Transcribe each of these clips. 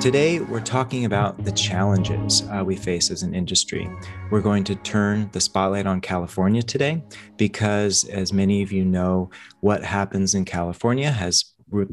Today, we're talking about the challenges uh, we face as an industry. We're going to turn the spotlight on California today because, as many of you know, what happens in California has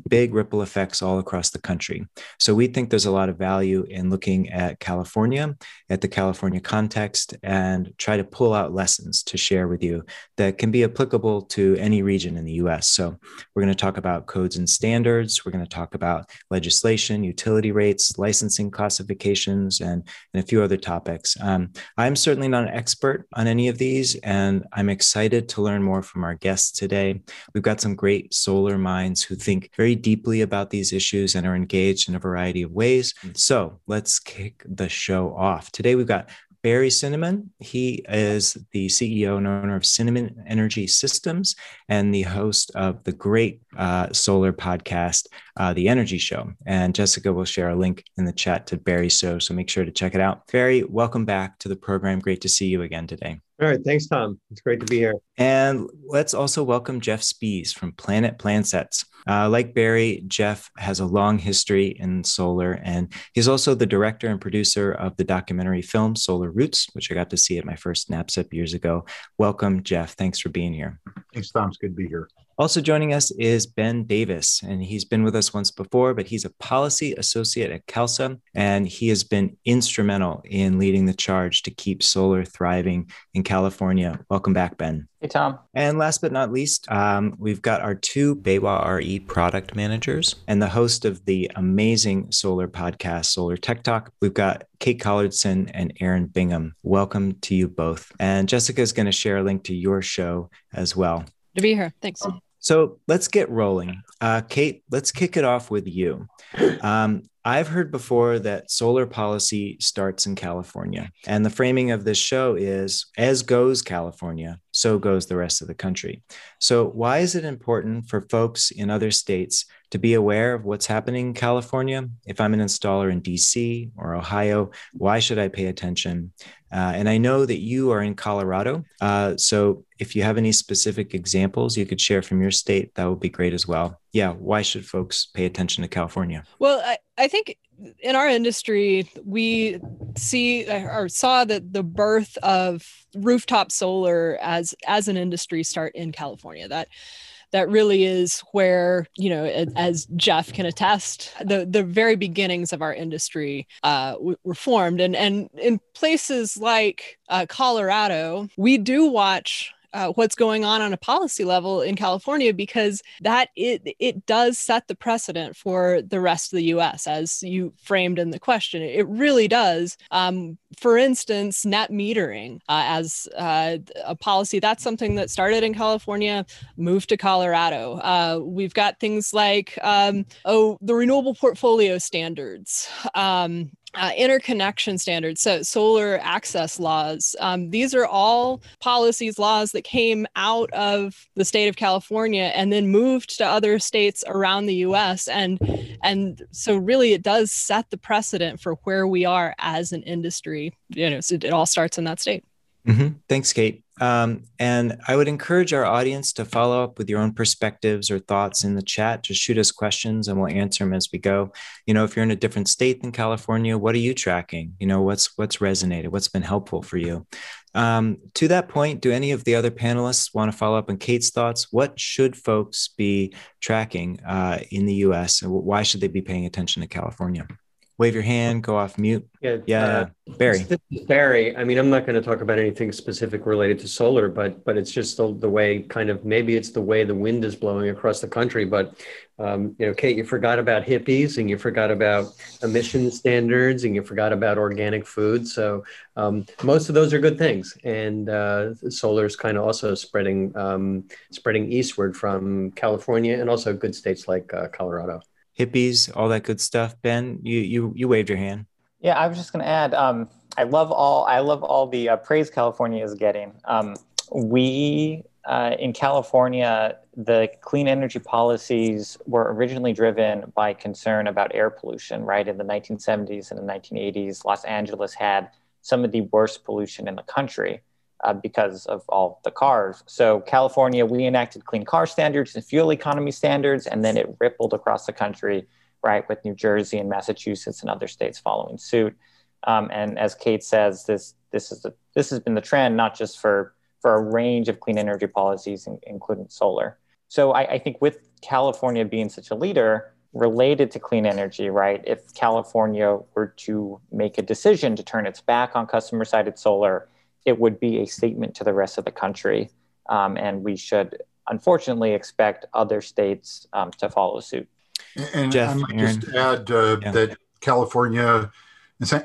big ripple effects all across the country. So we think there's a lot of value in looking at California, at the California context, and try to pull out lessons to share with you that can be applicable to any region in the US. So we're going to talk about codes and standards. We're going to talk about legislation, utility rates, licensing classifications, and, and a few other topics. Um, I'm certainly not an expert on any of these, and I'm excited to learn more from our guests today. We've got some great solar minds who think very deeply about these issues and are engaged in a variety of ways. So let's kick the show off. Today we've got Barry Cinnamon. He is the CEO and owner of Cinnamon Energy Systems and the host of the great uh, solar podcast, uh, The Energy Show. And Jessica will share a link in the chat to Barry's show, so make sure to check it out. Barry, welcome back to the program. Great to see you again today. All right. Thanks, Tom. It's great to be here. And let's also welcome Jeff Spies from Planet Plansets. Uh, like Barry, Jeff has a long history in solar, and he's also the director and producer of the documentary film Solar Roots, which I got to see at my first NABCEP years ago. Welcome, Jeff. Thanks for being here. Thanks, Tom. It's good to be here. Also joining us is Ben Davis, and he's been with us once before, but he's a policy associate at CalSA, and he has been instrumental in leading the charge to keep solar thriving in California. Welcome back, Ben. Hey, Tom. And last but not least, um, we've got our two BayWa RE product managers and the host of the amazing solar podcast, Solar Tech Talk. We've got Kate Collardson and Aaron Bingham. Welcome to you both. And Jessica is going to share a link to your show as well. To be here. Thanks. So let's get rolling. Uh, Kate, let's kick it off with you. Um, I've heard before that solar policy starts in California. And the framing of this show is as goes California, so goes the rest of the country. So, why is it important for folks in other states to be aware of what's happening in California? If I'm an installer in DC or Ohio, why should I pay attention? Uh, and I know that you are in Colorado. Uh, so, if you have any specific examples you could share from your state, that would be great as well. Yeah, why should folks pay attention to California? Well, I, I think in our industry, we see or saw that the birth of rooftop solar as as an industry start in California. That that really is where you know as jeff can attest the the very beginnings of our industry uh, were formed and and in places like uh, colorado we do watch uh, what's going on on a policy level in California because that it it does set the precedent for the rest of the U.S. as you framed in the question. It really does. Um, for instance, net metering uh, as uh, a policy that's something that started in California, moved to Colorado. Uh, we've got things like um, oh the renewable portfolio standards. Um, uh, interconnection standards, so solar access laws. Um, these are all policies, laws that came out of the state of California and then moved to other states around the U.S. and and so really it does set the precedent for where we are as an industry. You know, so it all starts in that state. Mm-hmm. Thanks, Kate. Um, and I would encourage our audience to follow up with your own perspectives or thoughts in the chat. Just shoot us questions and we'll answer them as we go. You know, if you're in a different state than California, what are you tracking? You know, what's what's resonated? What's been helpful for you? Um, to that point, do any of the other panelists want to follow up on Kate's thoughts? What should folks be tracking uh, in the U.S. and why should they be paying attention to California? Wave your hand, go off mute. Yeah, yeah, uh, Barry. Barry. I mean, I'm not going to talk about anything specific related to solar, but but it's just the, the way kind of maybe it's the way the wind is blowing across the country. But um, you know, Kate, you forgot about hippies and you forgot about emission standards and you forgot about organic food. So um, most of those are good things, and uh, solar is kind of also spreading um, spreading eastward from California and also good states like uh, Colorado hippies, all that good stuff. Ben, you you you waved your hand. Yeah, I was just going to add. Um, I love all I love all the uh, praise California is getting. Um, we uh, in California, the clean energy policies were originally driven by concern about air pollution. Right in the 1970s and the 1980s, Los Angeles had some of the worst pollution in the country uh, because of all the cars. So California, we enacted clean car standards and fuel economy standards, and then it rippled across the country right, with New Jersey and Massachusetts and other states following suit. Um, and as Kate says, this this is the, this has been the trend, not just for for a range of clean energy policies, including solar. So I, I think with California being such a leader, related to clean energy, right? If California were to make a decision to turn its back on customer sited solar, it would be a statement to the rest of the country. Um, and we should unfortunately expect other states um, to follow suit. And Jeff, I might Aaron. just add uh, yeah. that California,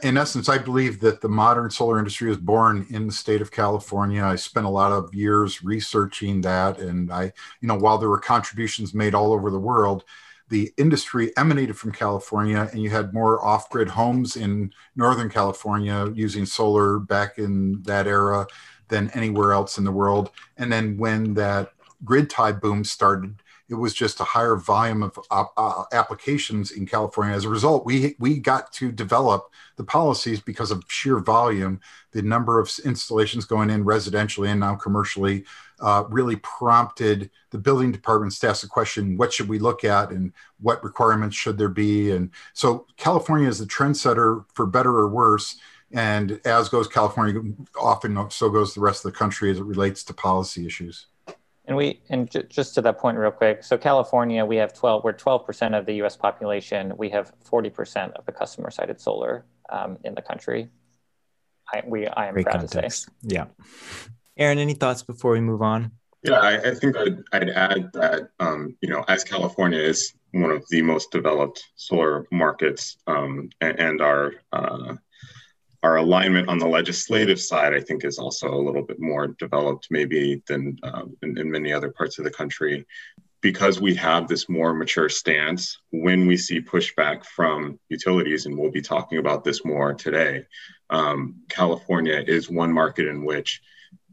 in essence, I believe that the modern solar industry was born in the state of California. I spent a lot of years researching that. And I, you know, while there were contributions made all over the world, the industry emanated from California, and you had more off grid homes in Northern California using solar back in that era than anywhere else in the world. And then when that grid tie boom started, it was just a higher volume of uh, applications in California. As a result, we we got to develop the policies because of sheer volume. The number of installations going in residentially and now commercially uh, really prompted the building departments to ask the question what should we look at and what requirements should there be and so california is the trendsetter for better or worse and as goes california often so goes the rest of the country as it relates to policy issues and we and j- just to that point real quick so california we have 12 we're 12% of the us population we have 40% of the customer sited solar um, in the country I, we i am Great proud context. to say yeah Aaron, any thoughts before we move on? Yeah, I, I think I'd, I'd, add that, um, you know, as California is one of the most developed solar markets um, and, and, our, uh, our alignment on the legislative side, I think, is also a little bit more developed, maybe, than uh, in, in many other parts of the country. Because we have this more mature stance, when we see pushback from utilities, and we'll be talking about this more today, um, California is one market in which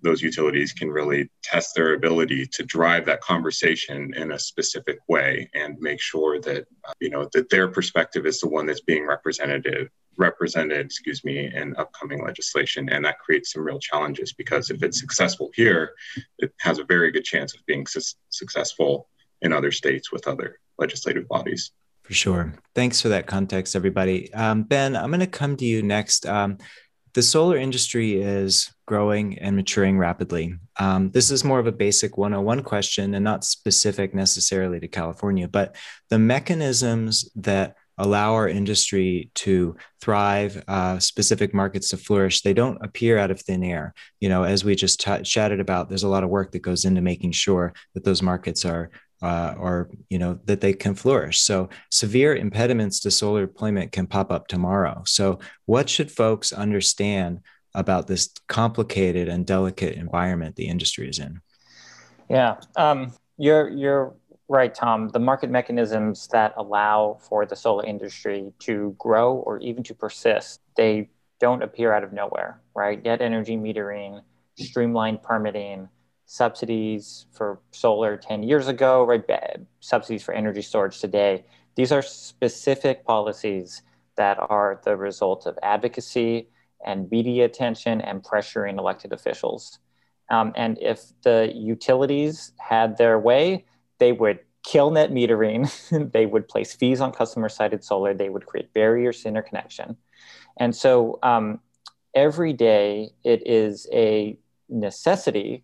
those utilities can really test their ability to drive that conversation in a specific way and make sure that uh, you know that their perspective is the one that's being represented represented excuse me in upcoming legislation and that creates some real challenges because if it's successful here it has a very good chance of being su- successful in other states with other legislative bodies. For sure. Thanks for that context everybody. Um, ben i'm going to come to you next. Um, the solar industry is growing and maturing rapidly. Um, this is more of a basic 101 question and not specific necessarily to California, but the mechanisms that allow our industry to thrive, uh, specific markets to flourish, they don't appear out of thin air. You know, as we just t- chatted about, there's a lot of work that goes into making sure that those markets are uh, or you know that they can flourish. So severe impediments to solar deployment can pop up tomorrow. So what should folks understand about this complicated and delicate environment the industry is in? Yeah, um, you're you're right, Tom. The market mechanisms that allow for the solar industry to grow or even to persist, they don't appear out of nowhere, right? Net energy metering, streamlined permitting, subsidies for solar 10 years ago, right? Subsidies for energy storage today. These are specific policies that are the result of advocacy and media attention and pressuring elected officials. Um, and if the utilities had their way, they would kill net metering, they would place fees on customer sited solar, they would create barriers to interconnection. And so um, every day it is a necessity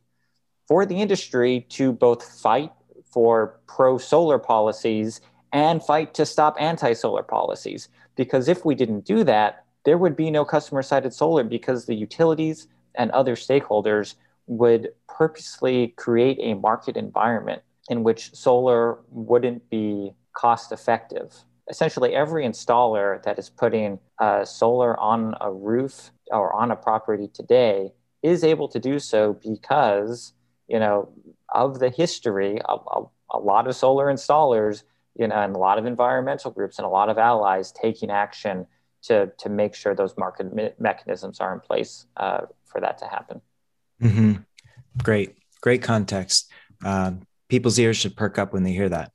for the industry to both fight for pro solar policies and fight to stop anti solar policies. Because if we didn't do that, there would be no customer sited solar because the utilities and other stakeholders would purposely create a market environment in which solar wouldn't be cost effective. Essentially, every installer that is putting uh, solar on a roof or on a property today is able to do so because you know, of the history of, of a lot of solar installers, you know, and a lot of environmental groups and a lot of allies taking action to to make sure those market me- mechanisms are in place uh, for that to happen. Mm-hmm. Great, great context. Uh, people's ears should perk up when they hear that.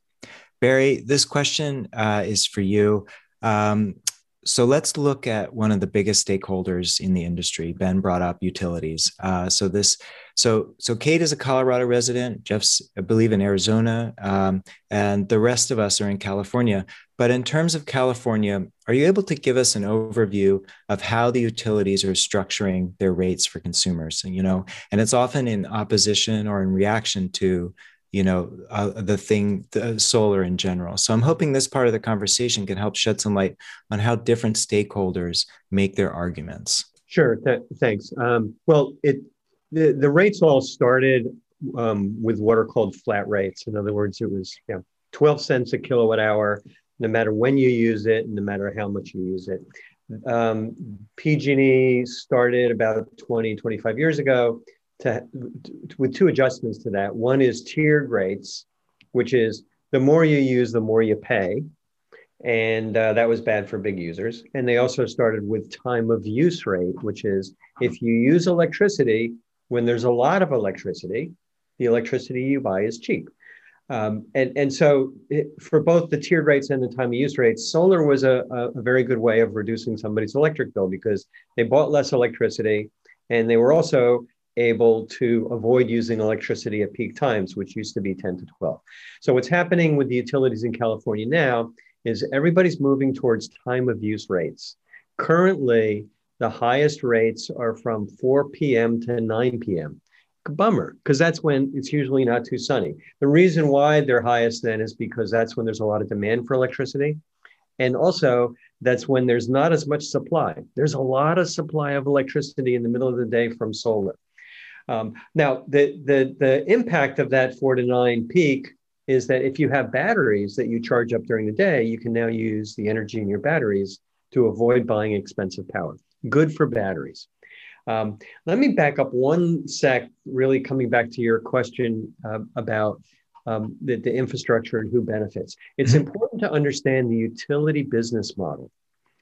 Barry, this question uh, is for you. Um, so let's look at one of the biggest stakeholders in the industry. Ben brought up utilities. Uh, so this, so so Kate is a Colorado resident. Jeff's, I believe, in Arizona, um, and the rest of us are in California. But in terms of California, are you able to give us an overview of how the utilities are structuring their rates for consumers? And, you know, and it's often in opposition or in reaction to you know uh, the thing the solar in general. So i'm hoping this part of the conversation can help shed some light on how different stakeholders make their arguments. Sure th- thanks. Um, well it the, the rates all started um, with what are called flat rates. In other words it was you know, 12 cents a kilowatt hour no matter when you use it no matter how much you use it. Um, pg&e started about 20 25 years ago to, with two adjustments to that. One is tiered rates, which is the more you use, the more you pay. And uh, that was bad for big users. And they also started with time of use rate, which is if you use electricity when there's a lot of electricity, the electricity you buy is cheap. Um, and, and so it, for both the tiered rates and the time of use rates, solar was a, a, a very good way of reducing somebody's electric bill because they bought less electricity and they were also able to avoid using electricity at peak times, which used to be 10 to 12. So what's happening with the utilities in California now is everybody's moving towards time of use rates. Currently, the highest rates are from 4 p.m. to 9 p.m. Bummer, because that's when it's usually not too sunny. The reason why they're highest then is because that's when there's a lot of demand for electricity. And also, that's when there's not as much supply. There's a lot of supply of electricity in the middle of the day from solar. Um, now, the, the, the impact of that four to nine peak is that if you have batteries that you charge up during the day, you can now use the energy in your batteries to avoid buying expensive power. Good for batteries. Um, let me back up one sec, really coming back to your question uh, about um, the, the, infrastructure and who benefits. It's mm-hmm. important to understand the utility business model.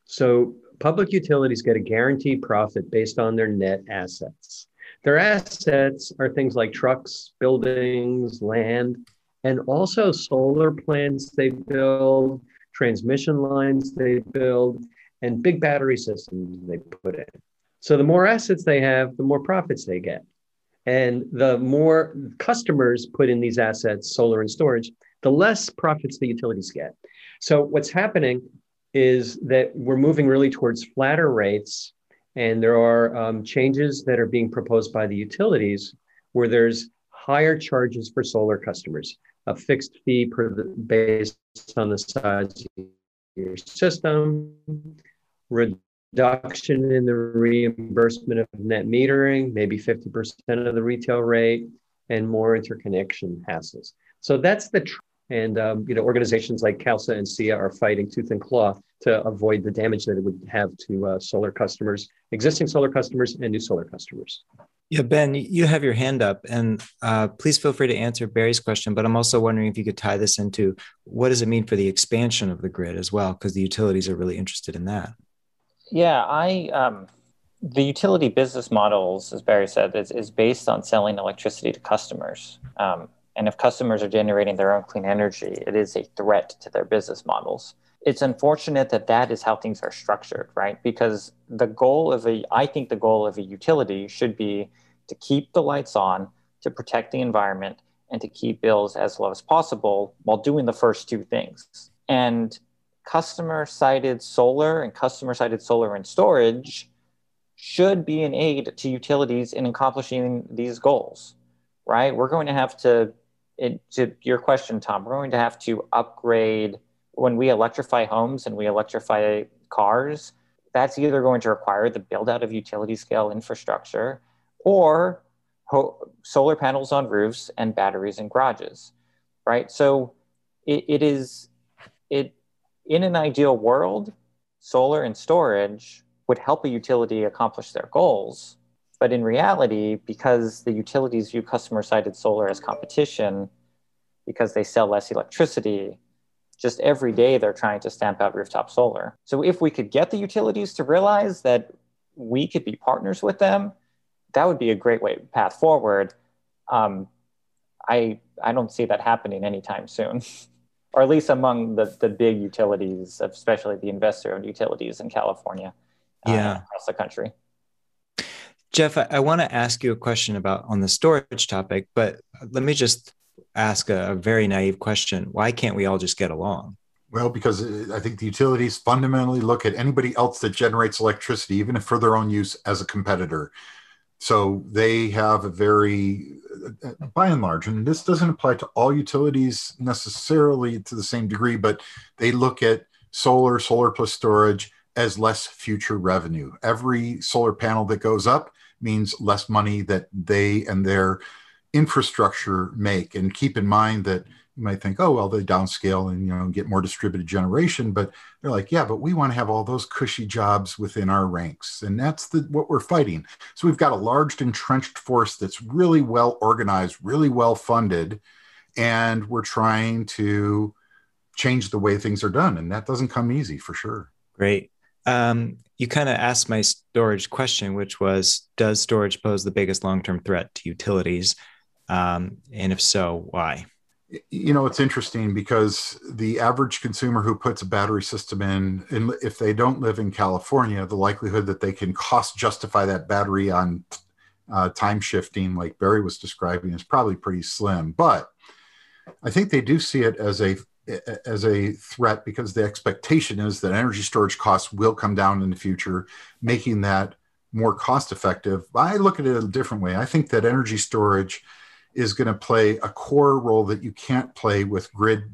So, public utilities get a guaranteed profit based on their net assets. Their assets are things like trucks, buildings, land, and also solar plants they build, transmission lines they build, and big battery systems they put in. So the more assets they have, the more profits they get. And the more customers put in these assets, solar and storage, the less profits the utilities get. So what's happening is that we're moving really towards flatter rates and there are um, changes that are being proposed by the utilities where there's higher charges for solar customers, a fixed fee per the, based on the size of your system, reduction in the reimbursement of net metering, maybe 50% of the retail rate, and more interconnection hassles. So that's the and um, you know organizations like CalSA and SEIA are fighting tooth and claw to avoid the damage that it would have to uh, solar customers, existing solar customers, and new solar customers. Yeah, Ben, you have your hand up, and uh, please feel free to answer Barry's question. But I'm also wondering if you could tie this into what does it mean for the expansion of the grid as well, because the utilities are really interested in that. Yeah, I um, the utility business models, as Barry said, is, is based on selling electricity to customers. Um, and if customers are generating their own clean energy, it is a threat to their business models. It's unfortunate that that is how things are structured, right? Because the goal of a, I think the goal of a utility should be to keep the lights on, to protect the environment, and to keep bills as low as possible while doing the first two things. And customer sited solar and customer sited solar and storage should be an aid to utilities in accomplishing these goals, right? We're going to have to it, to your question, Tom, we're going to have to upgrade when we electrify homes and we electrify cars. That's either going to require the build out of utility scale infrastructure or ho- solar panels on roofs and batteries in garages, right? So it, it is it in an ideal world, solar and storage would help a utility accomplish their goals but in reality, because the utilities view customer sited solar as competition, because they sell less electricity, just every day they're trying to stamp out rooftop solar. So if we could get the utilities to realize that we could be partners with them, that would be a great way path forward. Um, I I don't see that happening anytime soon, or at least among the the big utilities, especially the investor-owned utilities in California, uh, yeah, across the country. Jeff, I, I want to ask you a question about on the storage topic, but let me just ask a, a, very naive question. Why can't we all just get along? Well, because uh, I think the utilities fundamentally look at anybody else that generates electricity, even if for their own use, as a competitor. So they have a very, uh, uh, by and large, and this doesn't apply to all utilities necessarily to the same degree, but they look at solar, solar plus storage as less future revenue. Every solar panel that goes up means less money that they and their infrastructure make. And keep in mind that you might think, oh, well, they downscale and you know get more distributed generation, but they're like, yeah, but we want to have all those cushy jobs within our ranks, and that's the what we're fighting. So we've got a large entrenched force that's really well organized, really well funded, and we're trying to change the way things are done, and that doesn't come easy for sure. Great. Um, you kind of asked my storage question, which was, does storage pose the biggest long-term threat to utilities? Um, and if so, why? you know it's interesting because the average consumer who puts a battery system in and if they don't live in california the likelihood that they can cost justify that battery on uh, time shifting like barry was describing is probably pretty slim but i think they do see it as a as a threat because the expectation is that energy storage costs will come down in the future making that more cost effective i look at it a different way i think that energy storage is going to play a core role that you can't play with grid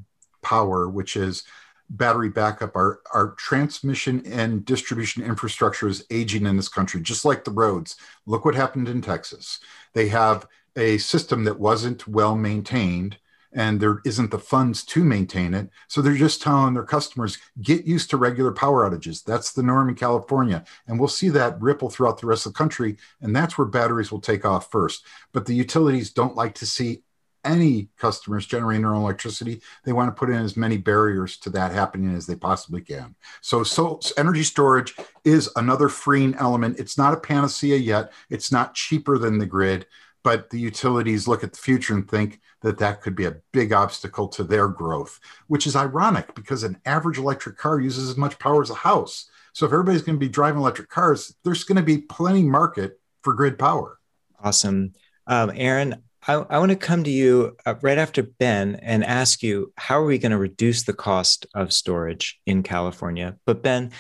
power, which is battery backup. Our, our transmission and distribution infrastructure is aging in this country, just like the roads. Look what happened in Texas. They have a system that wasn't well maintained and there isn't the funds to maintain it. So they're just telling their customers, get used to regular power outages. That's the norm in California. And we'll see that ripple throughout the rest of the country. And that's where batteries will take off first. But the utilities don't like to see any customers generating their own electricity. They want to put in as many barriers to that happening as they possibly can. So, so energy storage is another freeing element. It's not a panacea yet. It's not cheaper than the grid, but the utilities look at the future and think that that could be a big obstacle to their growth, which is ironic because an average electric car uses as much power as a house. So if everybody's going to be driving electric cars, there's going to be plenty market for grid power. Awesome. Um, Aaron, I, I, want to come to you uh, right after Ben and ask you how are we going to reduce the cost of storage in California? But Ben,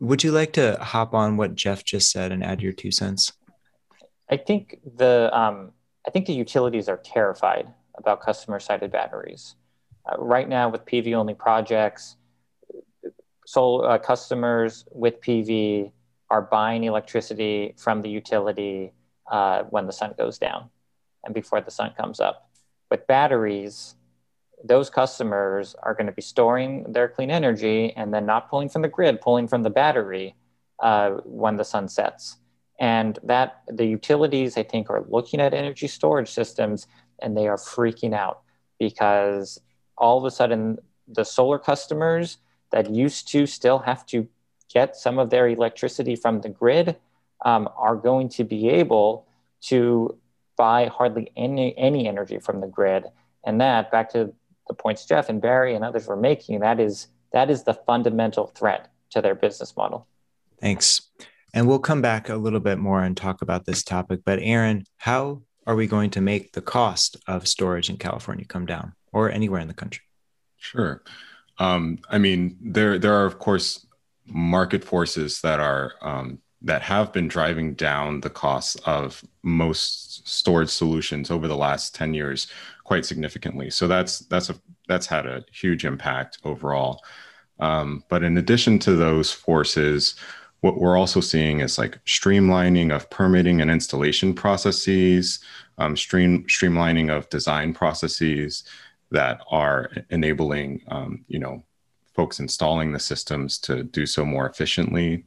would you like to hop on what Jeff just said and add your two cents? I think the um, I think the utilities are terrified about customer sited batteries. Uh, right now, with PV only projects, solar uh, customers with PV are buying electricity from the utility uh, when the sun goes down and before the sun comes up. With batteries, those customers are going to be storing their clean energy and then not pulling from the grid, pulling from the battery uh, when the sun sets. And that the utilities, I think, are looking at energy storage systems and they are freaking out because all of a sudden the solar customers that used to still have to get some of their electricity from the grid um, are going to be able to buy hardly any, any energy from the grid. And that, back to the points Jeff and Barry and others were making, that is that is the fundamental threat to their business model. Thanks. And we'll come back a little bit more and talk about this topic. But Aaron, how are we going to make the cost of storage in California come down or anywhere in the country? Sure. Um, I mean, there there are of course market forces that are um, that have been driving down the costs of most storage solutions over the last 10 years quite significantly. So that's that's a that's had a huge impact overall. Um, but in addition to those forces, what we're also seeing is like streamlining of permitting and installation processes, um, stream, streamlining of design processes that are enabling, um, you know, folks installing the systems to do so more efficiently.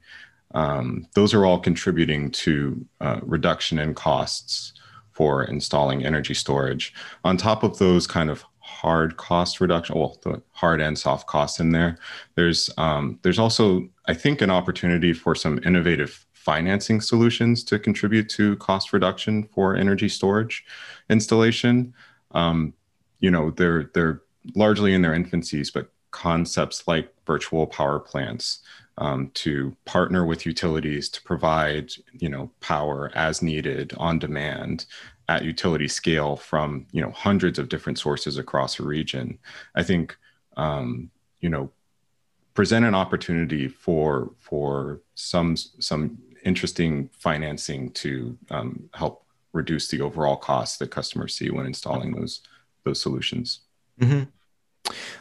Um, those are all contributing to uh, reduction in costs for installing energy storage. On top of those kind of hard cost reduction, well, the hard and soft costs in there. There's um, there's also, I think, an opportunity for some innovative financing solutions to contribute to cost reduction for energy storage installation. Um, you know, they're they're largely in their infancies, but concepts like virtual power plants um, to partner with utilities to provide you know power as needed on demand at utility scale from you know hundreds of different sources across a region i think um, you know present an opportunity for for some some interesting financing to um, help reduce the overall costs that customers see when installing those those solutions. Mm-hmm.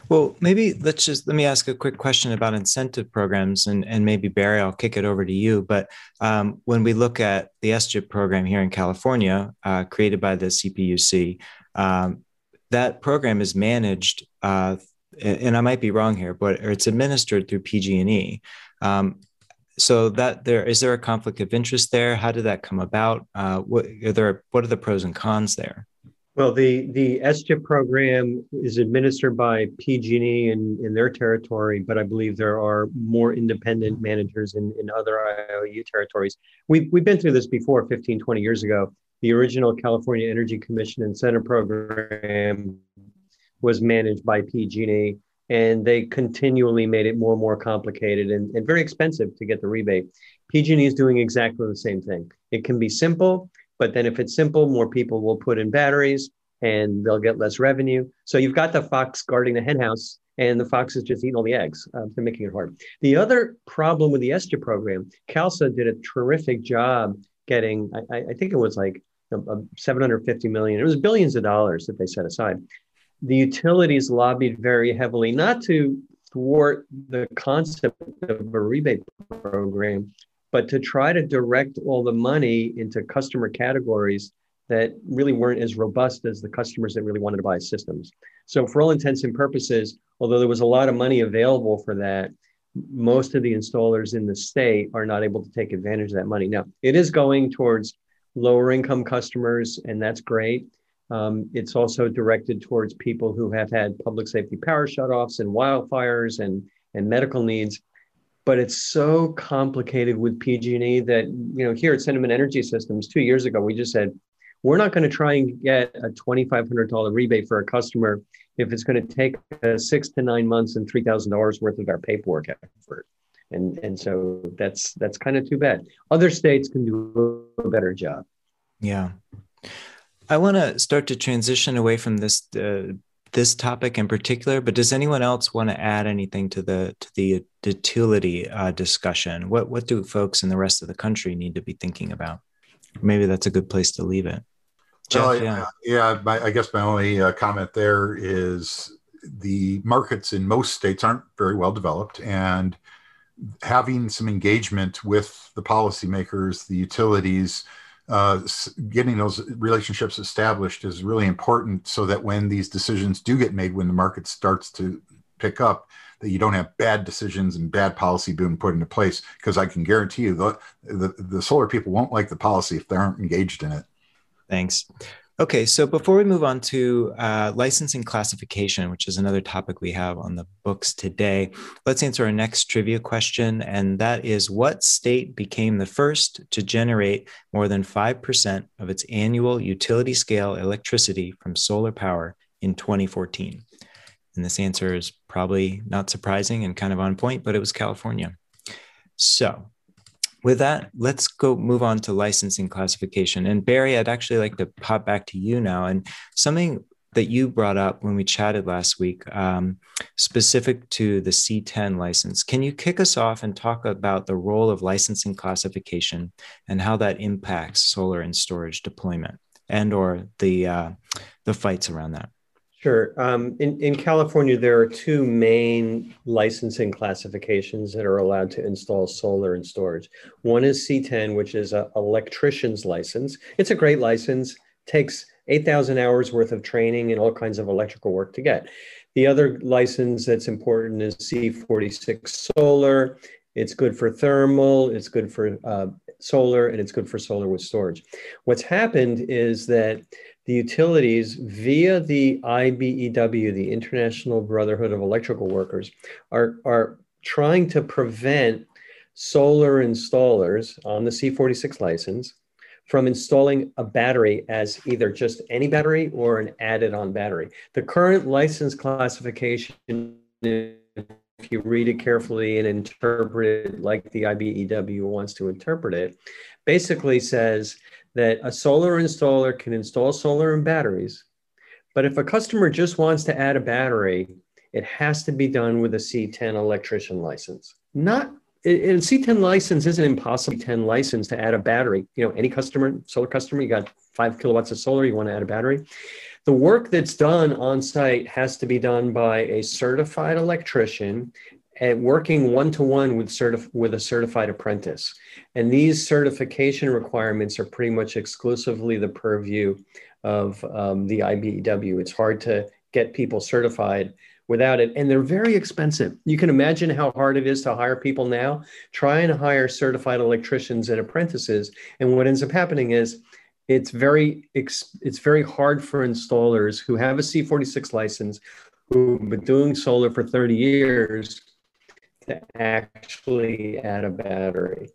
Well, maybe let's just let me ask a quick question about incentive programs, and and maybe Barry, I'll kick it over to you. But um, when we look at the SGIP program here in California, uh, created by the CPUC, um, that program is managed, uh, and I might be wrong here, but it's administered through PG&E. Um, so that there is there a conflict of interest there? How did that come about? Uh, what are there? What are the pros and cons there? Well, the the SGIP program is administered by PG&E in, in their territory, but I believe there are more independent managers in, in other IOU territories. We've, we've been through this before 15, 20 years ago. The original California Energy Commission incentive program was managed by PG&E and they continually made it more and more complicated and, and very expensive to get the rebate. PG&E is doing exactly the same thing. It can be simple, but then if it's simple, more people will put in batteries and they'll get less revenue. So you've got the fox guarding the henhouse and the fox is just eating all the eggs. Uh, they're making it hard. The other problem with the SGIP program, CalSA did a terrific job getting, I, I think it was like 750 million. It was billions of dollars that they set aside the utilities lobbied very heavily not to thwart the concept of a rebate program, but to try to direct all the money into customer categories that really weren't as robust as the customers that really wanted to buy systems. So, for all intents and purposes, although there was a lot of money available for that, most of the installers in the state are not able to take advantage of that money. Now, it is going towards lower income customers, and that's great. Um, it's also directed towards people who have had public safety power shutoffs and wildfires and, and medical needs. But it's so complicated with PG&E that, you know, here at Cinnamon Energy Systems, two years ago, we just said, we're not going to try and get a $2,500 rebate for a customer if it's going to take us six to nine months and $3,000 worth of our paperwork effort. And, and so that's that's kind of too bad. Other states can do a better job. Yeah. I want to start to transition away from this uh, this topic in particular, but does anyone else want to add anything to the to the utility uh, discussion? What what do folks in the rest of the country need to be thinking about? Maybe that's a good place to leave it. Jeff, well, yeah, yeah. My, I guess my only uh, comment there is the markets in most states aren't very well developed, and having some engagement with the policymakers, the utilities uh, getting those relationships established is really important so that when these decisions do get made, when the market starts to pick up, that you don't have bad decisions and bad policy being put into place. Because I can guarantee you, the, the, the solar people won't like the policy if they aren't engaged in it. Thanks. Okay, so before we move on to uh, licensing classification, which is another topic we have on the books today, let's answer our next trivia question. And that is what state became the first to generate more than 5% of its annual utility scale electricity from solar power in 2014? And this answer is probably not surprising and kind of on point, but it was California. So with that, let's go move on to licensing classification. And Barry, I'd actually like to pop back to you now. And something that you brought up when we chatted last week, um, specific to the C10 license. Can you kick us off and talk about the role of licensing classification and how that impacts solar and storage deployment and or the uh, the fights around that? Sure. Um, in, in California, there are two main licensing classifications that are allowed to install solar and storage. One is C10, which is an electrician's license. It's a great license, takes 8,000 hours worth of training and all kinds of electrical work to get. The other license that's important is C46 solar. It's good for thermal, it's good for uh, solar, and it's good for solar with storage. What's happened is that the utilities via the IBEW, the International Brotherhood of Electrical Workers, are, are trying to prevent solar installers on the C46 license from installing a battery as either just any battery or an added on battery. The current license classification, if you read it carefully and interpret it like the IBEW wants to interpret it, basically says that a solar installer can install solar and batteries. But if a customer just wants to add a battery, it has to be done with a C10 electrician license. Not and C10 license isn't impossible. C10 license to add a battery. You know, any customer, solar customer, you got five kilowatts of solar, you want to add a battery. The work that's done on site has to be done by a certified electrician and working one to one with certif- with a certified apprentice. And these certification requirements are pretty much exclusively the purview of um, the IBEW. It's hard to get people certified without it. And they're very expensive. You can imagine how hard it is to hire people now. Try and hire certified electricians and apprentices. And what ends up happening is it's very it's very hard for installers who have a C46 license, who've been doing solar for 30 years, to actually add a battery.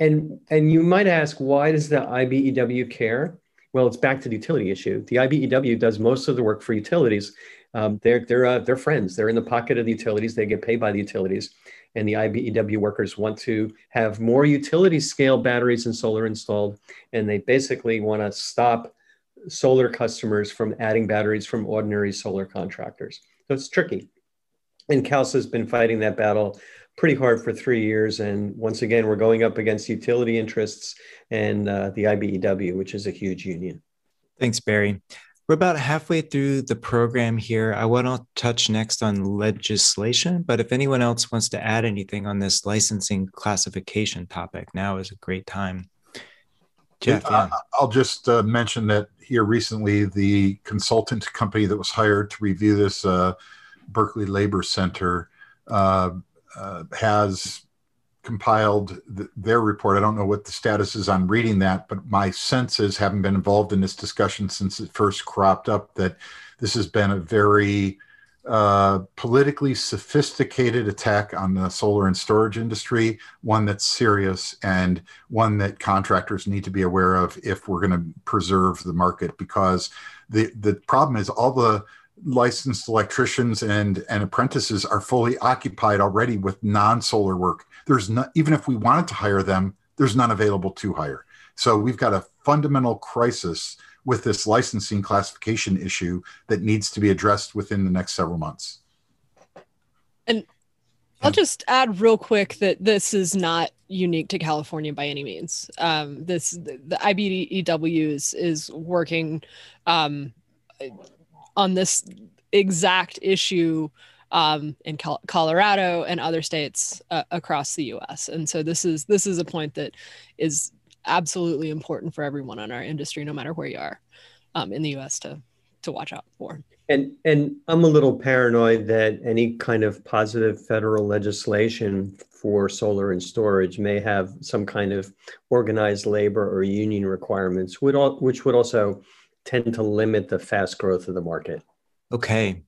And and you might ask, why does the IBEW care? Well, it's back to the utility issue. The IBEW does most of the work for utilities um, they're they're uh, they're friends. They're in the pocket of the utilities. They get paid by the utilities, and the IBEW workers want to have more utility scale batteries and solar installed, and they basically want to stop solar customers from adding batteries from ordinary solar contractors. So it's tricky, and CalSA has been fighting that battle pretty hard for three years. And once again, we're going up against utility interests and uh, the IBEW, which is a huge union. Thanks, Barry. We're about halfway through the program here. I want to touch next on legislation, but if anyone else wants to add anything on this licensing classification topic, now is a great time. Jeff, yeah. I'll just uh, mention that here recently, the consultant company that was hired to review this, uh, Berkeley Labor Center, uh, uh has compiled th- their report. I don't know what the status is on reading that, but my sense is, having been involved in this discussion since it first cropped up, that this has been a very uh, politically sophisticated attack on the solar and storage industry, one that's serious and one that contractors need to be aware of if we're going to preserve the market. Because the the problem is all the licensed electricians and and apprentices are fully occupied already with non-solar work. There's not even if we wanted to hire them there's none available to hire. So we've got a fundamental crisis with this licensing classification issue that needs to be addressed within the next several months. And I'll just add real quick that this is not unique to California by any means. Um, this the, the IBEW is, is working um, on this exact issue um, in Col- Colorado and other states uh, across the U.S. And so this is this is a point that is absolutely important for everyone in our industry, no matter where you are um, in the U.S. to to watch out for. And and I'm a little paranoid that any kind of positive federal legislation for solar and storage may have some kind of organized labor or union requirements, would all, which would also tend to limit the fast growth of the market. Okay.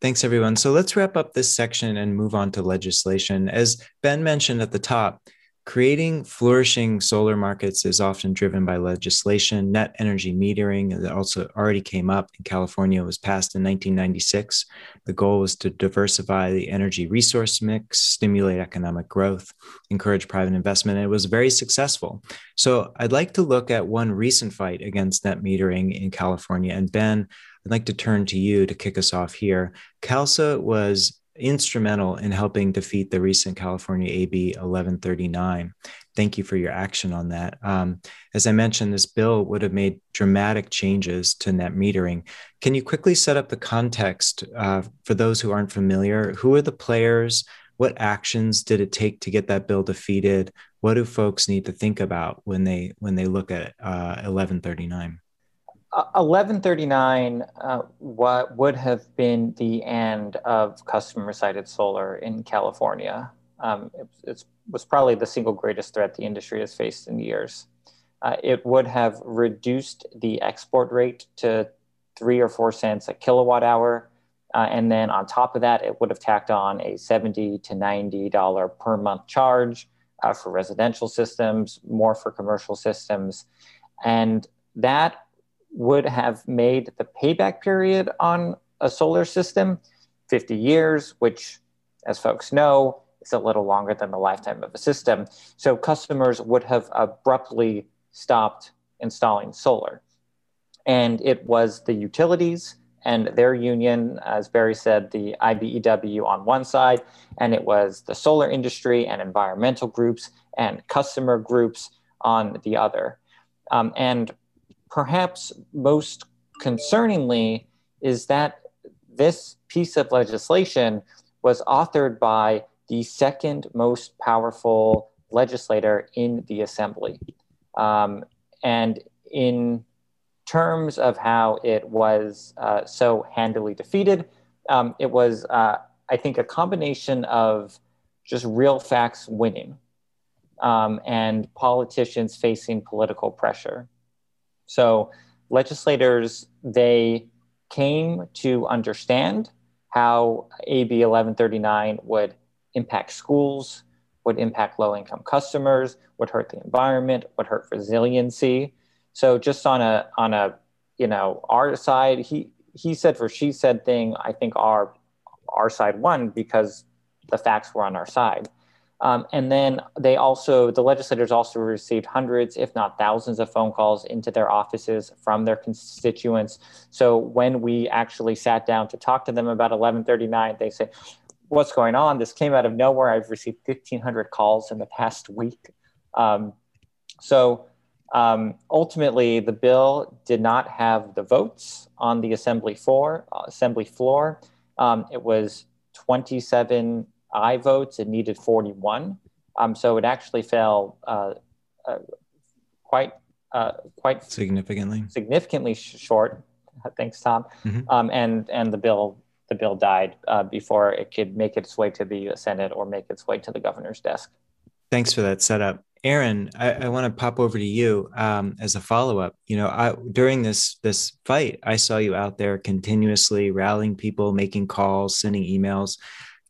Thanks, everyone. So let's wrap up this section and move on to legislation. As Ben mentioned at the top, Creating flourishing solar markets is often driven by legislation. Net energy metering that also already came up in California was passed in 1996. The goal was to diversify the energy resource mix, stimulate economic growth, encourage private investment, and it was very successful. So I'd like to look at one recent fight against net metering in California. And Ben, I'd like to turn to you to kick us off here. CalSA was instrumental in helping defeat the recent California AB 1139. Thank you for your action on that. Um, as I mentioned, this bill would have made dramatic changes to net metering. Can you quickly set up the context uh, for those who aren't familiar? Who are the players? What actions did it take to get that bill defeated? What do folks need to think about when they when they look at uh, 1139? 1139 uh, what would have been the end of customer sited solar in California. Um, it, was probably the single greatest threat the industry has faced in years. Uh, it would have reduced the export rate to three or four cents a kilowatt hour. Uh, and then on top of that, it would have tacked on a 70 to $90 per month charge uh, for residential systems, more for commercial systems. And that would have made the payback period on a solar system 50 years, which, as folks know, is a little longer than the lifetime of a system. So customers would have abruptly stopped installing solar. And it was the utilities and their union, as Barry said, the IBEW on one side, and it was the solar industry and environmental groups and customer groups on the other. Um, and perhaps most concerningly is that this piece of legislation was authored by the second most powerful legislator in the assembly. Um, and in terms of how it was uh, so handily defeated, um, it was, uh, I think, a combination of just real facts winning um, and politicians facing political pressure. So, legislators, they came to understand how AB 1139 would impact schools, would impact low income customers, would hurt the environment, would hurt resiliency. So just on a on a you know our side, he he said for she said thing, I think our our side won because the facts were on our side. Um, and then they also, the legislators also received hundreds, if not thousands, of phone calls into their offices from their constituents. So when we actually sat down to talk to them about 1139, they said, What's going on? This came out of nowhere. I've received 1,500 calls in the past week. Um, so um, ultimately, the bill did not have the votes on the assembly floor. Uh, assembly floor. Um, it was 27 aye votes, it needed 41. Um, so it actually fell uh, uh, quite uh, quite significantly significantly short. Thanks, Tom. Mm-hmm. Um, and and the bill the bill died uh, before it could make its way to the Senate or make its way to the governor's desk. Thanks for that setup. Aaron, I, I want to pop over to you um, as a follow up. You know, I, during this this fight, I saw you out there continuously rallying people, making calls, sending emails.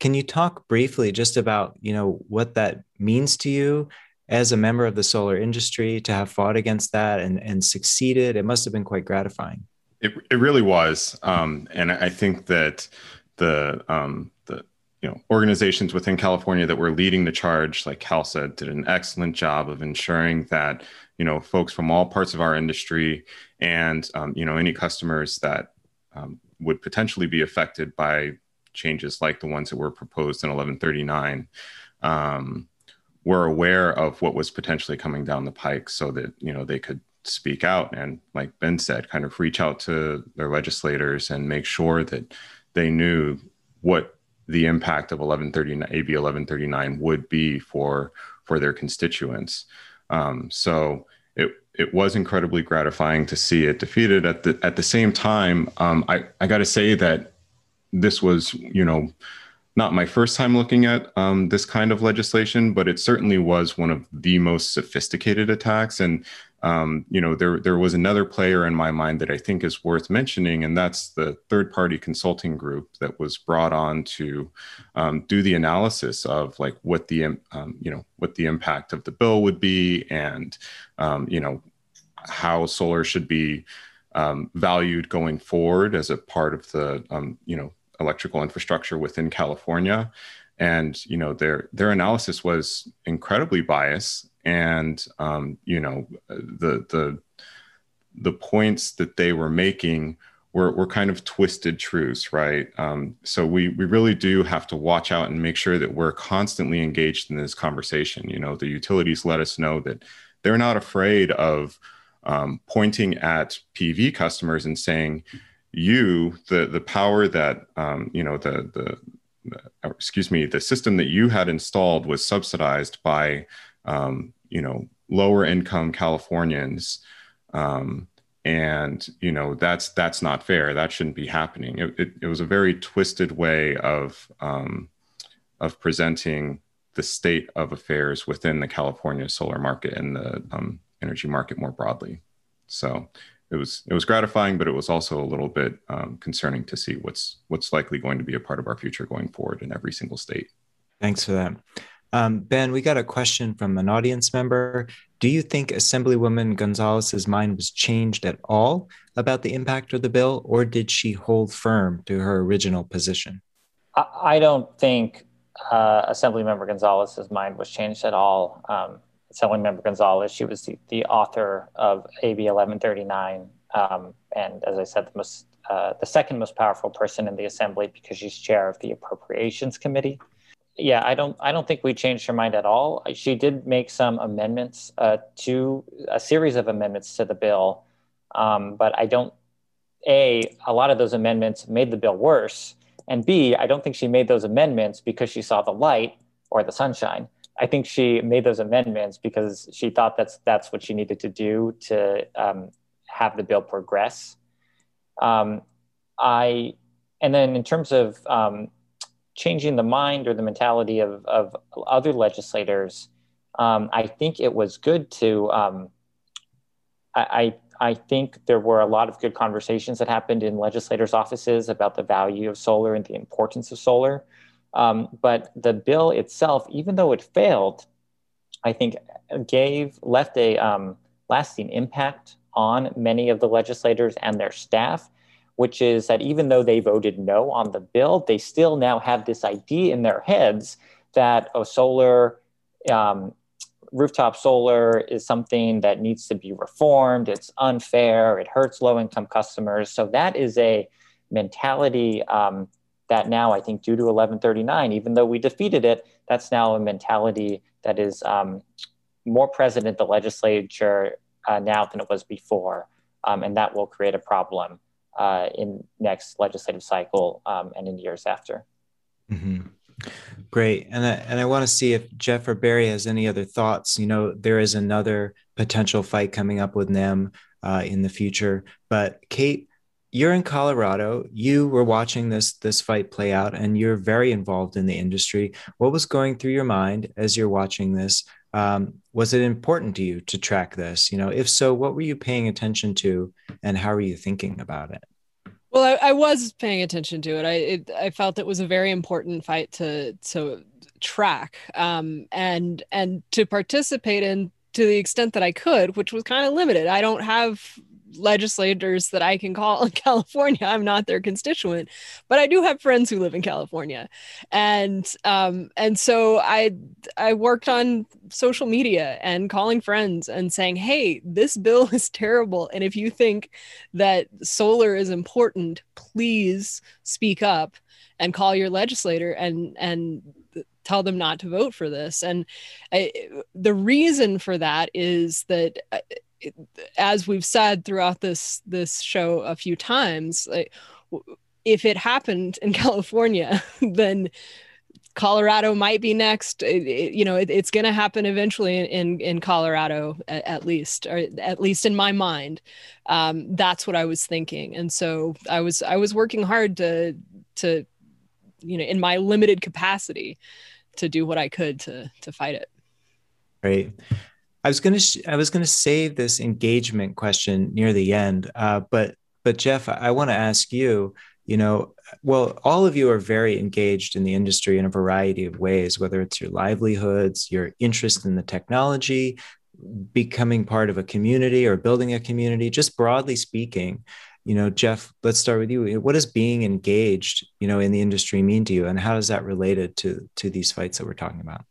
Can you talk briefly just about, you know, what that means to you as a member of the solar industry to have fought against that and, and succeeded? It must have been quite gratifying. It, it really was. Um, and I think that the, um, the, you know, organizations within California that were leading the charge, like CALSSA, did an excellent job of ensuring that, you know, folks from all parts of our industry and, um, you know, any customers that um, would potentially be affected by changes like the ones that were proposed in 1139 um, were aware of what was potentially coming down the pike so that you know they could speak out and like ben said kind of reach out to their legislators and make sure that they knew what the impact of 1139 ab 1139 would be for for their constituents. Um, so it it was incredibly gratifying to see it defeated. At the at the same time um, i i got to say that this was, you know, not my first time looking at um, this kind of legislation, but it certainly was one of the most sophisticated attacks. And um, you know, there there was another player in my mind that I think is worth mentioning, and that's the third party consulting group that was brought on to um, do the analysis of like what the um, you know what the impact of the bill would be, and um, you know how solar should be um, valued going forward as a part of the you know electrical infrastructure within California. And you know their their analysis was incredibly biased, and um, you know the the the points that they were making were, were kind of twisted truths, right? Um, so we we really do have to watch out and make sure that we're constantly engaged in this conversation. You know, the utilities let us know that they're not afraid of um, pointing at PV customers and saying, you the the power that um, you know the the excuse me the system that you had installed was subsidized by um, you know lower income Californians um, and you know that's that's not fair. That shouldn't be happening. It, it, it was a very twisted way of um, of presenting the state of affairs within the California solar market and the um, energy market more broadly. So it was it was gratifying, but it was also a little bit um, concerning to see what's what's likely going to be a part of our future going forward in every single state. Thanks for that. Um, ben, we got a question from an audience member. Do you think Assemblywoman Gonzalez's mind was changed at all about the impact of the bill, or did she hold firm to her original position? I, don't think uh, Assemblymember Gonzalez's mind was changed at all. Um, Assemblymember Gonzalez. She was the, the author of AB 1139, um, and as I said, the most uh, the second most powerful person in the assembly because she's chair of the appropriations committee. Yeah, I don't. I don't think we changed her mind at all. She did make some amendments uh, to a series of amendments to the bill, um, but I don't. A, a lot of those amendments made the bill worse, and B, I don't think she made those amendments because she saw the light or the sunshine. I think she made those amendments because she thought that's that's what she needed to do to um, have the bill progress. Um, I and then in terms of um, changing the mind or the mentality of, of other legislators, um, I think it was good to. Um, I, I think there were a lot of good conversations that happened in legislators' offices about the value of solar and the importance of solar. Um, but the bill itself, even though it failed, I think gave left a um, lasting impact on many of the legislators and their staff, which is that even though they voted no on the bill, they still now have this idea in their heads that oh, solar, um, rooftop solar is something that needs to be reformed. It's unfair. It hurts low income customers. So that is a mentality um, that now I think due to 1139, even though we defeated it, that's now a mentality that is um, more present in the legislature uh, now than it was before. Um, and that will create a problem uh, in next legislative cycle um, and in years after. Mm-hmm. Great. And I, and I want to see if Jeff or Barry has any other thoughts. You know, there is another potential fight coming up with NEM uh, in the future. But Kate, you're in Colorado. You were watching this this fight play out, and you're very involved in the industry. What was going through your mind as you're watching this? Um, was it important to you to track this? You know, if so, what were you paying attention to, and how are you thinking about it? Well, I, I was paying attention to it. I it, I felt it was a very important fight to to track um, and and to participate in to the extent that I could, which was kind of limited. I don't have legislators that I can call in California. I'm not their constituent, but I do have friends who live in California, and um, and so I I worked on social media and calling friends and saying, hey, this bill is terrible, and if you think that solar is important, please speak up and call your legislator and and tell them not to vote for this. And I, the reason for that is that as we've said throughout this this show a few times like if it happened in california then colorado might be next. It, it, you know it, it's going to happen eventually in in colorado at, at, least or at least in my mind. Um, that's what i was thinking. And so i was i was working hard to to you know in my limited capacity to do what i could to to fight it. Right. I was gonna sh- I was gonna save this engagement question near the end, uh, but but Jeff, I, want to ask you. You know, well, all of you are very engaged in the industry in a variety of ways, whether it's your livelihoods, your interest in the technology, becoming part of a community or building a community. Just broadly speaking, you know, Jeff, let's start with you. What does being engaged, you know, in the industry mean to you, and how is that related to to these fights that we're talking about?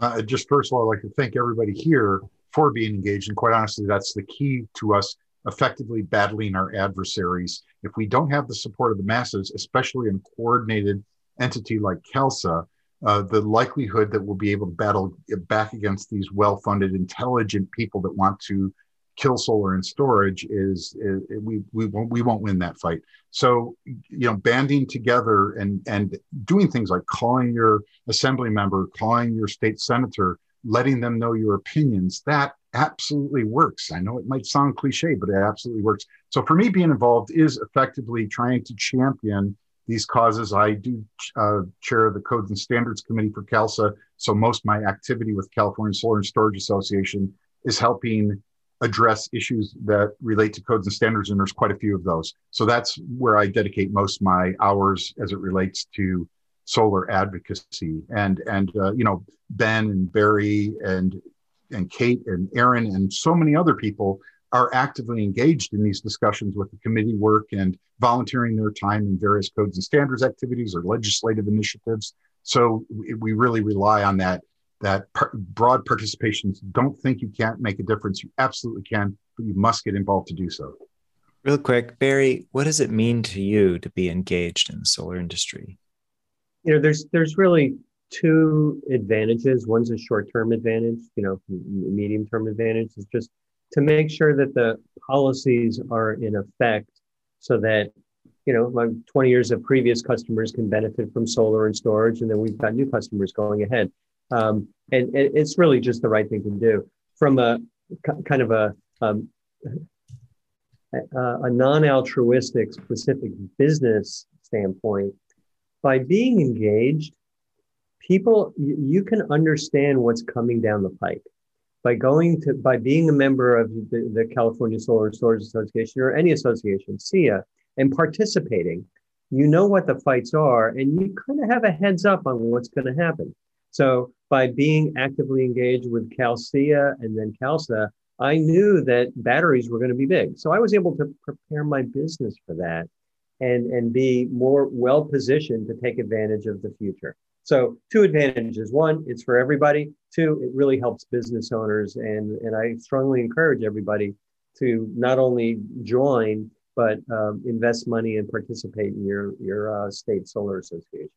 Uh, just first of all, I'd like to thank everybody here for being engaged. And quite honestly, that's the key to us effectively battling our adversaries. If we don't have the support of the masses, especially in a coordinated entity like CALSSA, uh, the likelihood that we'll be able to battle back against these well-funded, intelligent people that want to kill solar and storage is, is, we we won't we won't win that fight. So you know, banding together and and doing things like calling your assembly member, calling your state senator, letting them know your opinions, that absolutely works. I know it might sound cliche, but it absolutely works. So for me, being involved is effectively trying to champion these causes. I do uh, chair the Codes and Standards Committee for CALSSA. So most of my activity with California Solar and Storage Association is helping address issues that relate to codes and standards, and there's quite a few of those. So that's where I dedicate most of my hours as it relates to solar advocacy. And and uh, you know Ben and Barry and and Kate and Aaron and so many other people are actively engaged in these discussions with the committee work and volunteering their time in various codes and standards activities or legislative initiatives. So we really rely on that that par- broad participation. Don't think you can't make a difference. You absolutely can, but you must get involved to do so. Real quick, Barry, what does it mean to you to be engaged in the solar industry? You know, there's there's really two advantages. One's a short-term advantage, you know, medium-term advantage. Is just to make sure that the policies are in effect so that you know my 20 years of previous customers can benefit from solar and storage and then we've got new customers going ahead. Um, and, and, it's really just the right thing to do. From a kind of a um, a, a non-altruistic specific business standpoint by being engaged people you, can understand what's coming down the pike by going to by being a member of the, the California Solar Storage Association or any association, SEIA, and participating, you know what the fights are, and you kind of have a heads up on what's going to happen. So by being actively engaged with CalSEIA and then CALSSA, I knew that batteries were going to be big. So I was able to prepare my business for that and, and be more well positioned to take advantage of the future. So two advantages. One, it's for everybody. Two, it really helps business owners. And, and I strongly encourage everybody to not only join, but um, invest money and participate in your, your uh, state solar association.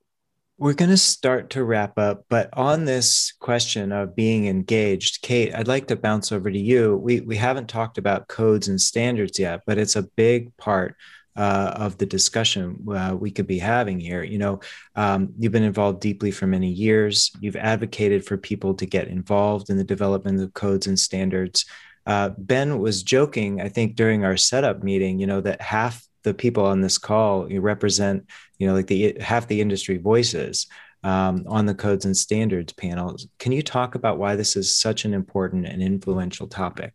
We're going to start to wrap up, but on this question of being engaged, Kate, I'd like to bounce over to you. We, we haven't talked about codes and standards yet, but it's a big part uh, of the discussion uh, we could be having here. You know, um, you've been involved deeply for many years. You've advocated for people to get involved in the development of codes and standards. Uh, ben was joking, I think, during our setup meeting. You know that half the people on this call you represent, you know, like the half the industry voices. Um, on the codes and standards panel. Can you talk about why this is such an important and influential topic?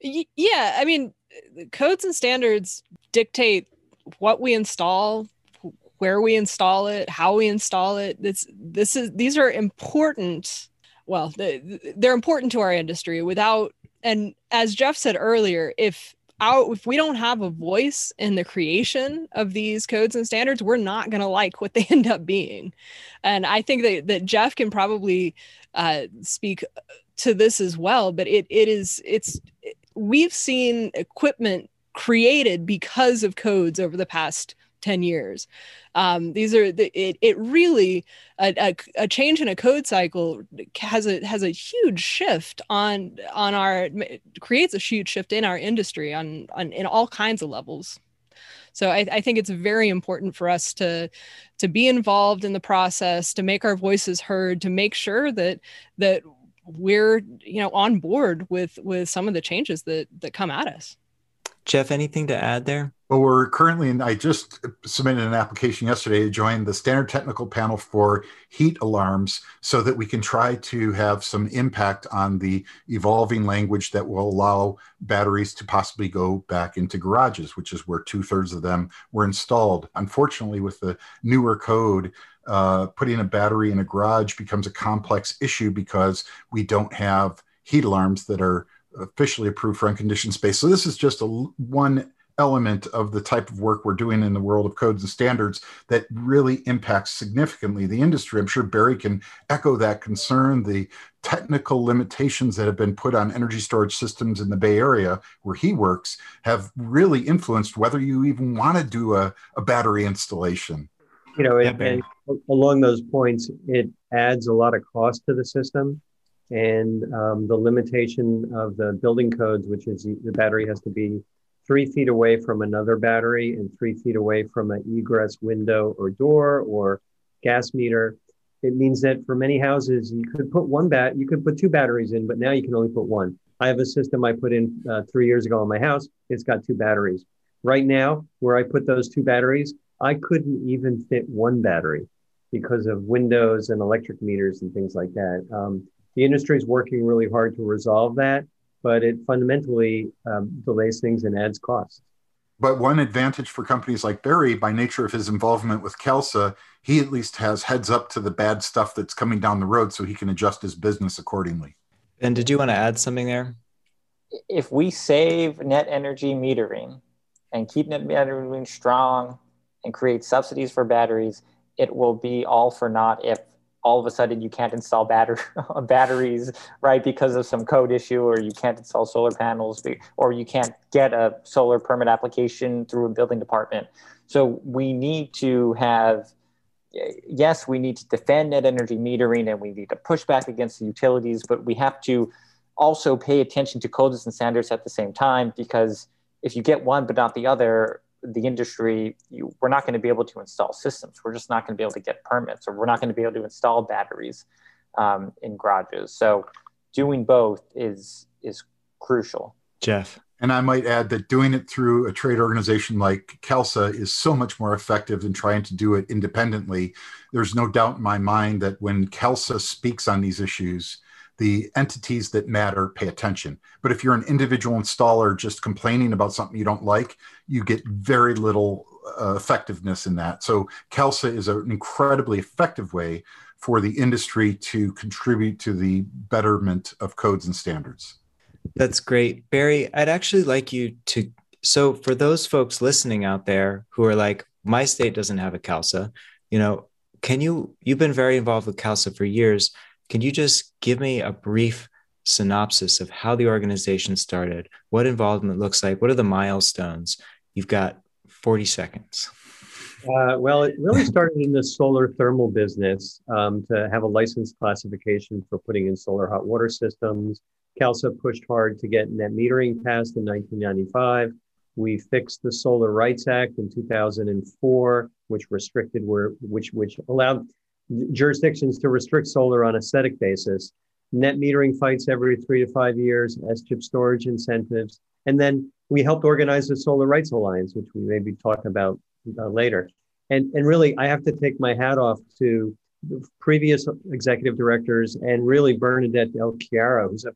Yeah, I mean, codes and standards dictate what we install where we install it how we install it. This this is these are important well they're important to our industry without and as jeff said earlier if our, if we don't have a voice in the creation of these codes and standards we're not going to like what they end up being. And i think that, that jeff can probably uh, speak to this as well but it, it is it's we've seen equipment created because of codes over the past 10 years. Um, these are the, it, it really a, a, a, change in a code cycle has a has a huge shift on on our creates a huge shift in our industry on on in all kinds of levels. So I, I think it's very important for us to to be involved in the process, to make our voices heard, to make sure that that we're you know on board with with some of the changes that that come at us. Jeff, anything to add there? Well, we're currently, in, I just submitted an application yesterday to join the standard technical panel for heat alarms so that we can try to have some impact on the evolving language that will allow batteries to possibly go back into garages, which is where two thirds of them were installed. Unfortunately, with the newer code, uh, putting a battery in a garage becomes a complex issue because we don't have heat alarms that are officially approved for unconditioned space. So this is just a one element of the type of work we're doing in the world of codes and standards that really impacts significantly the industry. I'm sure Barry can echo that concern. The technical limitations that have been put on energy storage systems in the Bay Area, where he works, have really influenced whether you even want to do a, a battery installation. You know, yeah, and along those points, it adds a lot of cost to the system and um, the limitation of the building codes, which is the battery has to be three feet away from another battery and three feet away from an egress window or door or gas meter. It means that for many houses, you could put one bat, you could put two batteries in, but now you can only put one. I have a system I put in uh, three years ago in my house. It's got two batteries. Right now, where I put those two batteries, I couldn't even fit one battery because of windows and electric meters and things like that. Um, the industry is working really hard to resolve that, but it fundamentally um, delays things and adds costs. But one advantage for companies like Barry, by nature of his involvement with CALSSA, he at least has heads up to the bad stuff that's coming down the road so he can adjust his business accordingly. And did you want to add something there? If we save net energy metering and keep net metering strong and create subsidies for batteries, it will be all for naught if all of a sudden you can't install batter- batteries, right, because of some code issue, or you can't install solar panels, or you can't get a solar permit application through a building department. So we need to have, yes, we need to defend net energy metering and we need to push back against the utilities, but we have to also pay attention to codes and standards at the same time because if you get one but not the other, the industry, you, we're not going to be able to install systems. We're just not going to be able to get permits, or we're not going to be able to install batteries um, in garages. So, doing both is is crucial. Jeff, and I might add that doing it through a trade organization like CALSSA is so much more effective than trying to do it independently. There's no doubt in my mind that when CALSSA speaks on these issues, the entities that matter pay attention. But if you're an individual installer just complaining about something you don't like, you get very little uh, effectiveness in that. So CALSSA is an incredibly effective way for the industry to contribute to the betterment of codes and standards. That's great. Barry, I'd actually like you to. So, for those folks listening out there who are like, my state doesn't have a CALSSA, you know, can you, you've been very involved with CALSSA for years. Can you just give me a brief synopsis of how the organization started, what involvement looks like, what are the milestones? You've got 40 seconds. Uh, well, it really started in the solar thermal business um, to have a license classification for putting in solar hot water systems. CALSSA pushed hard to get net metering passed in 1995. We fixed the Solar Rights Act in 2004, which restricted where which which allowed jurisdictions to restrict solar on a static basis, net metering fights every three to five years, SGIP storage incentives, and then we helped organize the Solar Rights Alliance, which we maybe talk about uh, later. And, and really, I have to take my hat off to previous executive directors and really Bernadette Del Chiaro, who's a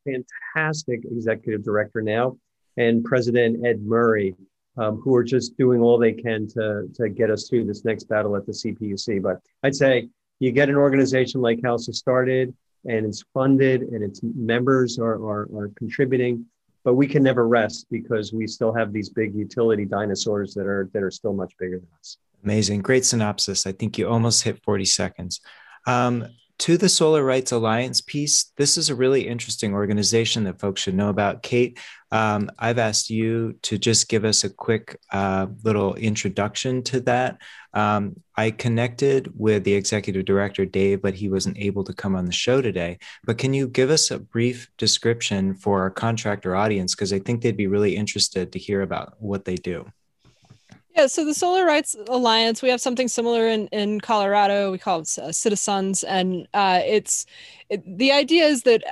fantastic executive director now, and President Ed Murray, um, who are just doing all they can to, to get us through this next battle at the CPUC. But I'd say you get an organization like CALSSA started and it's funded and its members are, are, are contributing, but we can never rest because we still have these big utility dinosaurs that are that are still much bigger than us. Amazing. Great synopsis. I think you almost hit 40 seconds. Um, to the Solar Rights Alliance piece, this is a really interesting organization that folks should know about. Kate, um, I've asked you to just give us a quick uh, little introduction to that. Um, I connected with the executive director, Dave, but he wasn't able to come on the show today. But can you give us a brief description for our contractor audience? Because I think they'd be really interested to hear about what they do. Yeah, so the Solar Rights Alliance, we have something similar in, in Colorado. We call it uh, Citizens, and uh, it's it, the idea is that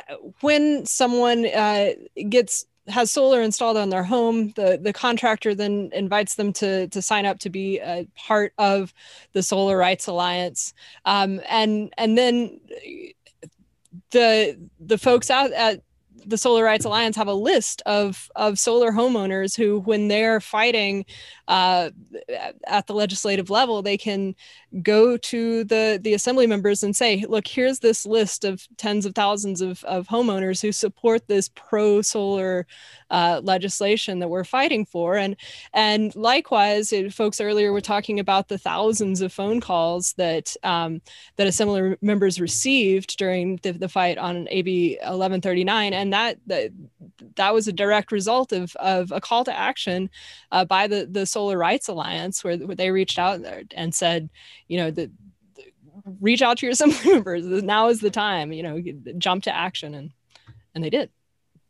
when someone uh, gets has solar installed on their home, the the contractor then invites them to to sign up to be a part of the Solar Rights Alliance, um, and and then the the folks out at the Solar Rights Alliance have a list of of solar homeowners who, when they're fighting uh, at the legislative level, they can go to the the assembly members and say, "Look, here's this list of tens of thousands of of homeowners who support this pro solar uh, legislation that we're fighting for." And and likewise, it, folks earlier were talking about the thousands of phone calls that um, that assembly members received during the, the fight on AB 1139, and that that that was a direct result of of a call to action uh, by the the Solar Rights Alliance, where, where they reached out and said, you know, the, the reach out to your assembly members. Now is the time. You know, jump to action, and and they did.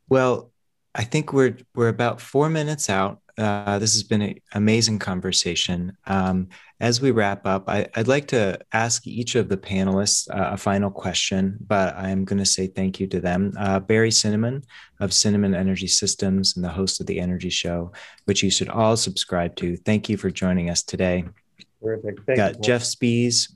Well, I think we're we're about four minutes out. Uh, this has been an amazing conversation. Um, as we wrap up, I, would like to ask each of the panelists uh, a final question, but I'm going to say thank you to them. Uh, Barry Cinnamon of Cinnamon Energy Systems and the host of The Energy Show, which you should all subscribe to. Thank you for joining us today. Terrific. Thank Got you. Jeff Spies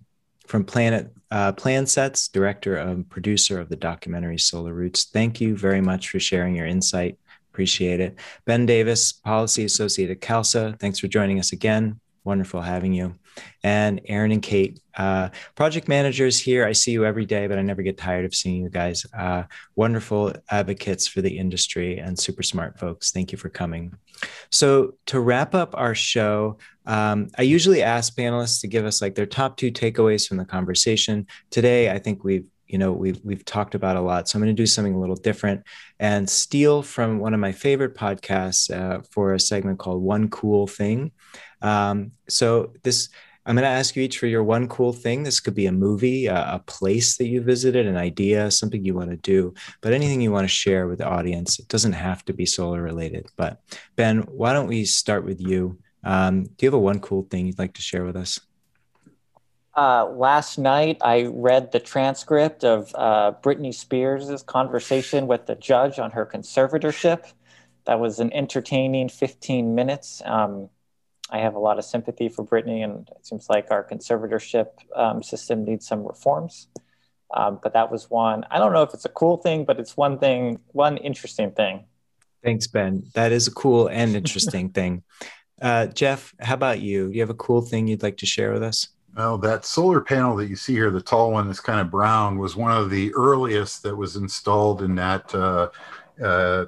from Planet uh, PlanSets, director and producer of the documentary Solar Roots. Thank you very much for sharing your insight Appreciate it. Ben Davis, Policy Associate at CALSSA. Thanks for joining us again. Wonderful having you. And Aaron and Kate, uh, project managers here. I see you every day, but I never get tired of seeing you guys. Uh, wonderful advocates for the industry and super smart folks. Thank you for coming. So, to wrap up our show, um, I usually ask panelists to give us like their top two takeaways from the conversation. Today, I think we've you know we've we've talked about a lot so i'm going to do something a little different and steal from one of my favorite podcasts uh, for a segment called one cool thing um, so this i'm going to ask you each for your one cool thing this could be a movie a, a place that you visited an idea something you want to do but anything you want to share with the audience it doesn't have to be solar related but ben why don't we start with you um, do you have a one cool thing you'd like to share with us uh, last night, I read the transcript of uh, Britney Spears' conversation with the judge on her conservatorship. That was an entertaining 15 minutes. Um, I have a lot of sympathy for Britney, and it seems like our conservatorship um, system needs some reforms. Um, but that was one. I don't know if it's a cool thing, but it's one thing, one interesting thing. Thanks, Ben. That is a cool and interesting thing. Uh, Jeff, how about you? Do you have a cool thing you'd like to share with us? Well, that solar panel that you see here, the tall one that's kind of brown, was one of the earliest that was installed in that, uh, uh,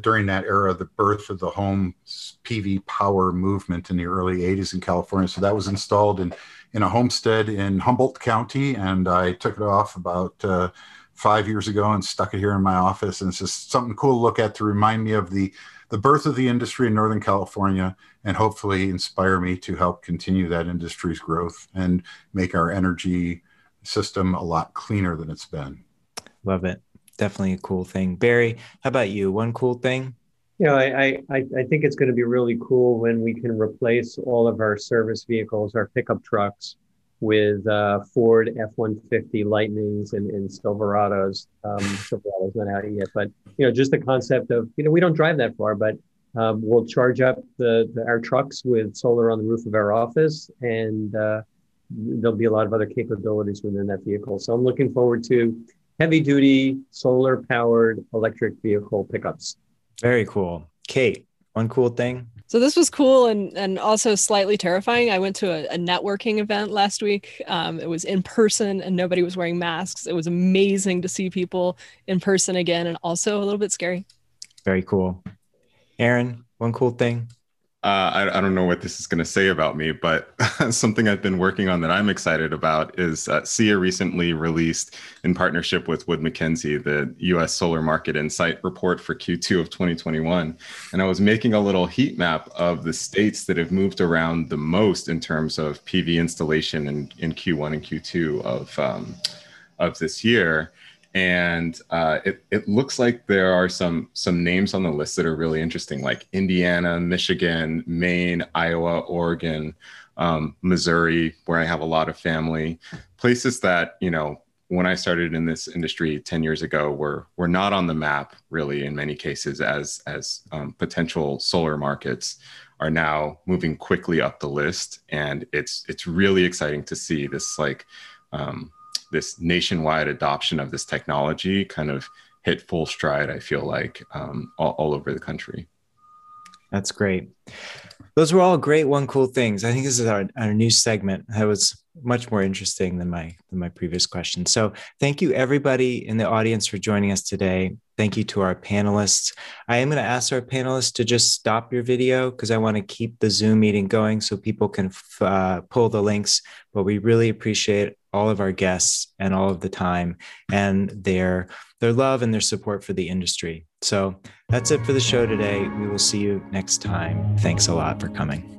during that era, the birth of the home PV power movement in the early 80s in California. So that was installed in, in a homestead in Humboldt County, and I took it off about uh, five years ago and stuck it here in my office. And it's just something cool to look at to remind me of the the birth of the industry in Northern California and hopefully inspire me to help continue that industry's growth and make our energy system a lot cleaner than it's been. Love it. Definitely a cool thing. Barry, how about you? One cool thing? You know, I, I, I think it's going to be really cool when we can replace all of our service vehicles, our pickup trucks, with uh, Ford F-150 Lightnings and, and Silverados. Um, Silverado's not out yet, but you know, just the concept of you know we don't drive that far, but um, we'll charge up the, the, our trucks with solar on the roof of our office, and uh, there'll be a lot of other capabilities within that vehicle. So I'm looking forward to heavy duty solar powered electric vehicle pickups. Very cool, Kate. One cool thing so this was cool and and also slightly terrifying. I went to a, a networking event last week. Um, it was in person and nobody was wearing masks. It was amazing to see people in person again, and also a little bit scary. Very cool. Aaron, one cool thing. Uh, I, I, don't know what this is going to say about me, but something I've been working on that I'm excited about is uh, SEIA recently released, in partnership with Wood Mackenzie, the U.S. Solar Market Insight Report for Q2 of 2021. And I was making a little heat map of the states that have moved around the most in terms of PV installation in, in Q1 and Q2 of um, of this year and uh, it, it looks like there are some some names on the list that are really interesting like indiana michigan maine iowa oregon um, missouri where i have a lot of family. Places that you know when i started in this industry 10 years ago were were not on the map really in many cases as as um, potential solar markets are now moving quickly up the list. And it's it's really exciting to see this like um, this nationwide adoption of this technology kind of hit full stride, I feel like, um, all, all over the country. That's great. Those were all great one cool things. I think this is our, our new segment. That was much more interesting than my than my previous question. So thank you everybody in the audience for joining us today. Thank you to our panelists. I am going to ask our panelists to just stop your video because I want to keep the Zoom meeting going so people can uh, pull the links. But we really appreciate all of our guests and all of the time and their their love and their support for the industry. So that's it for the show today. We will see you next time. Thanks a lot for coming.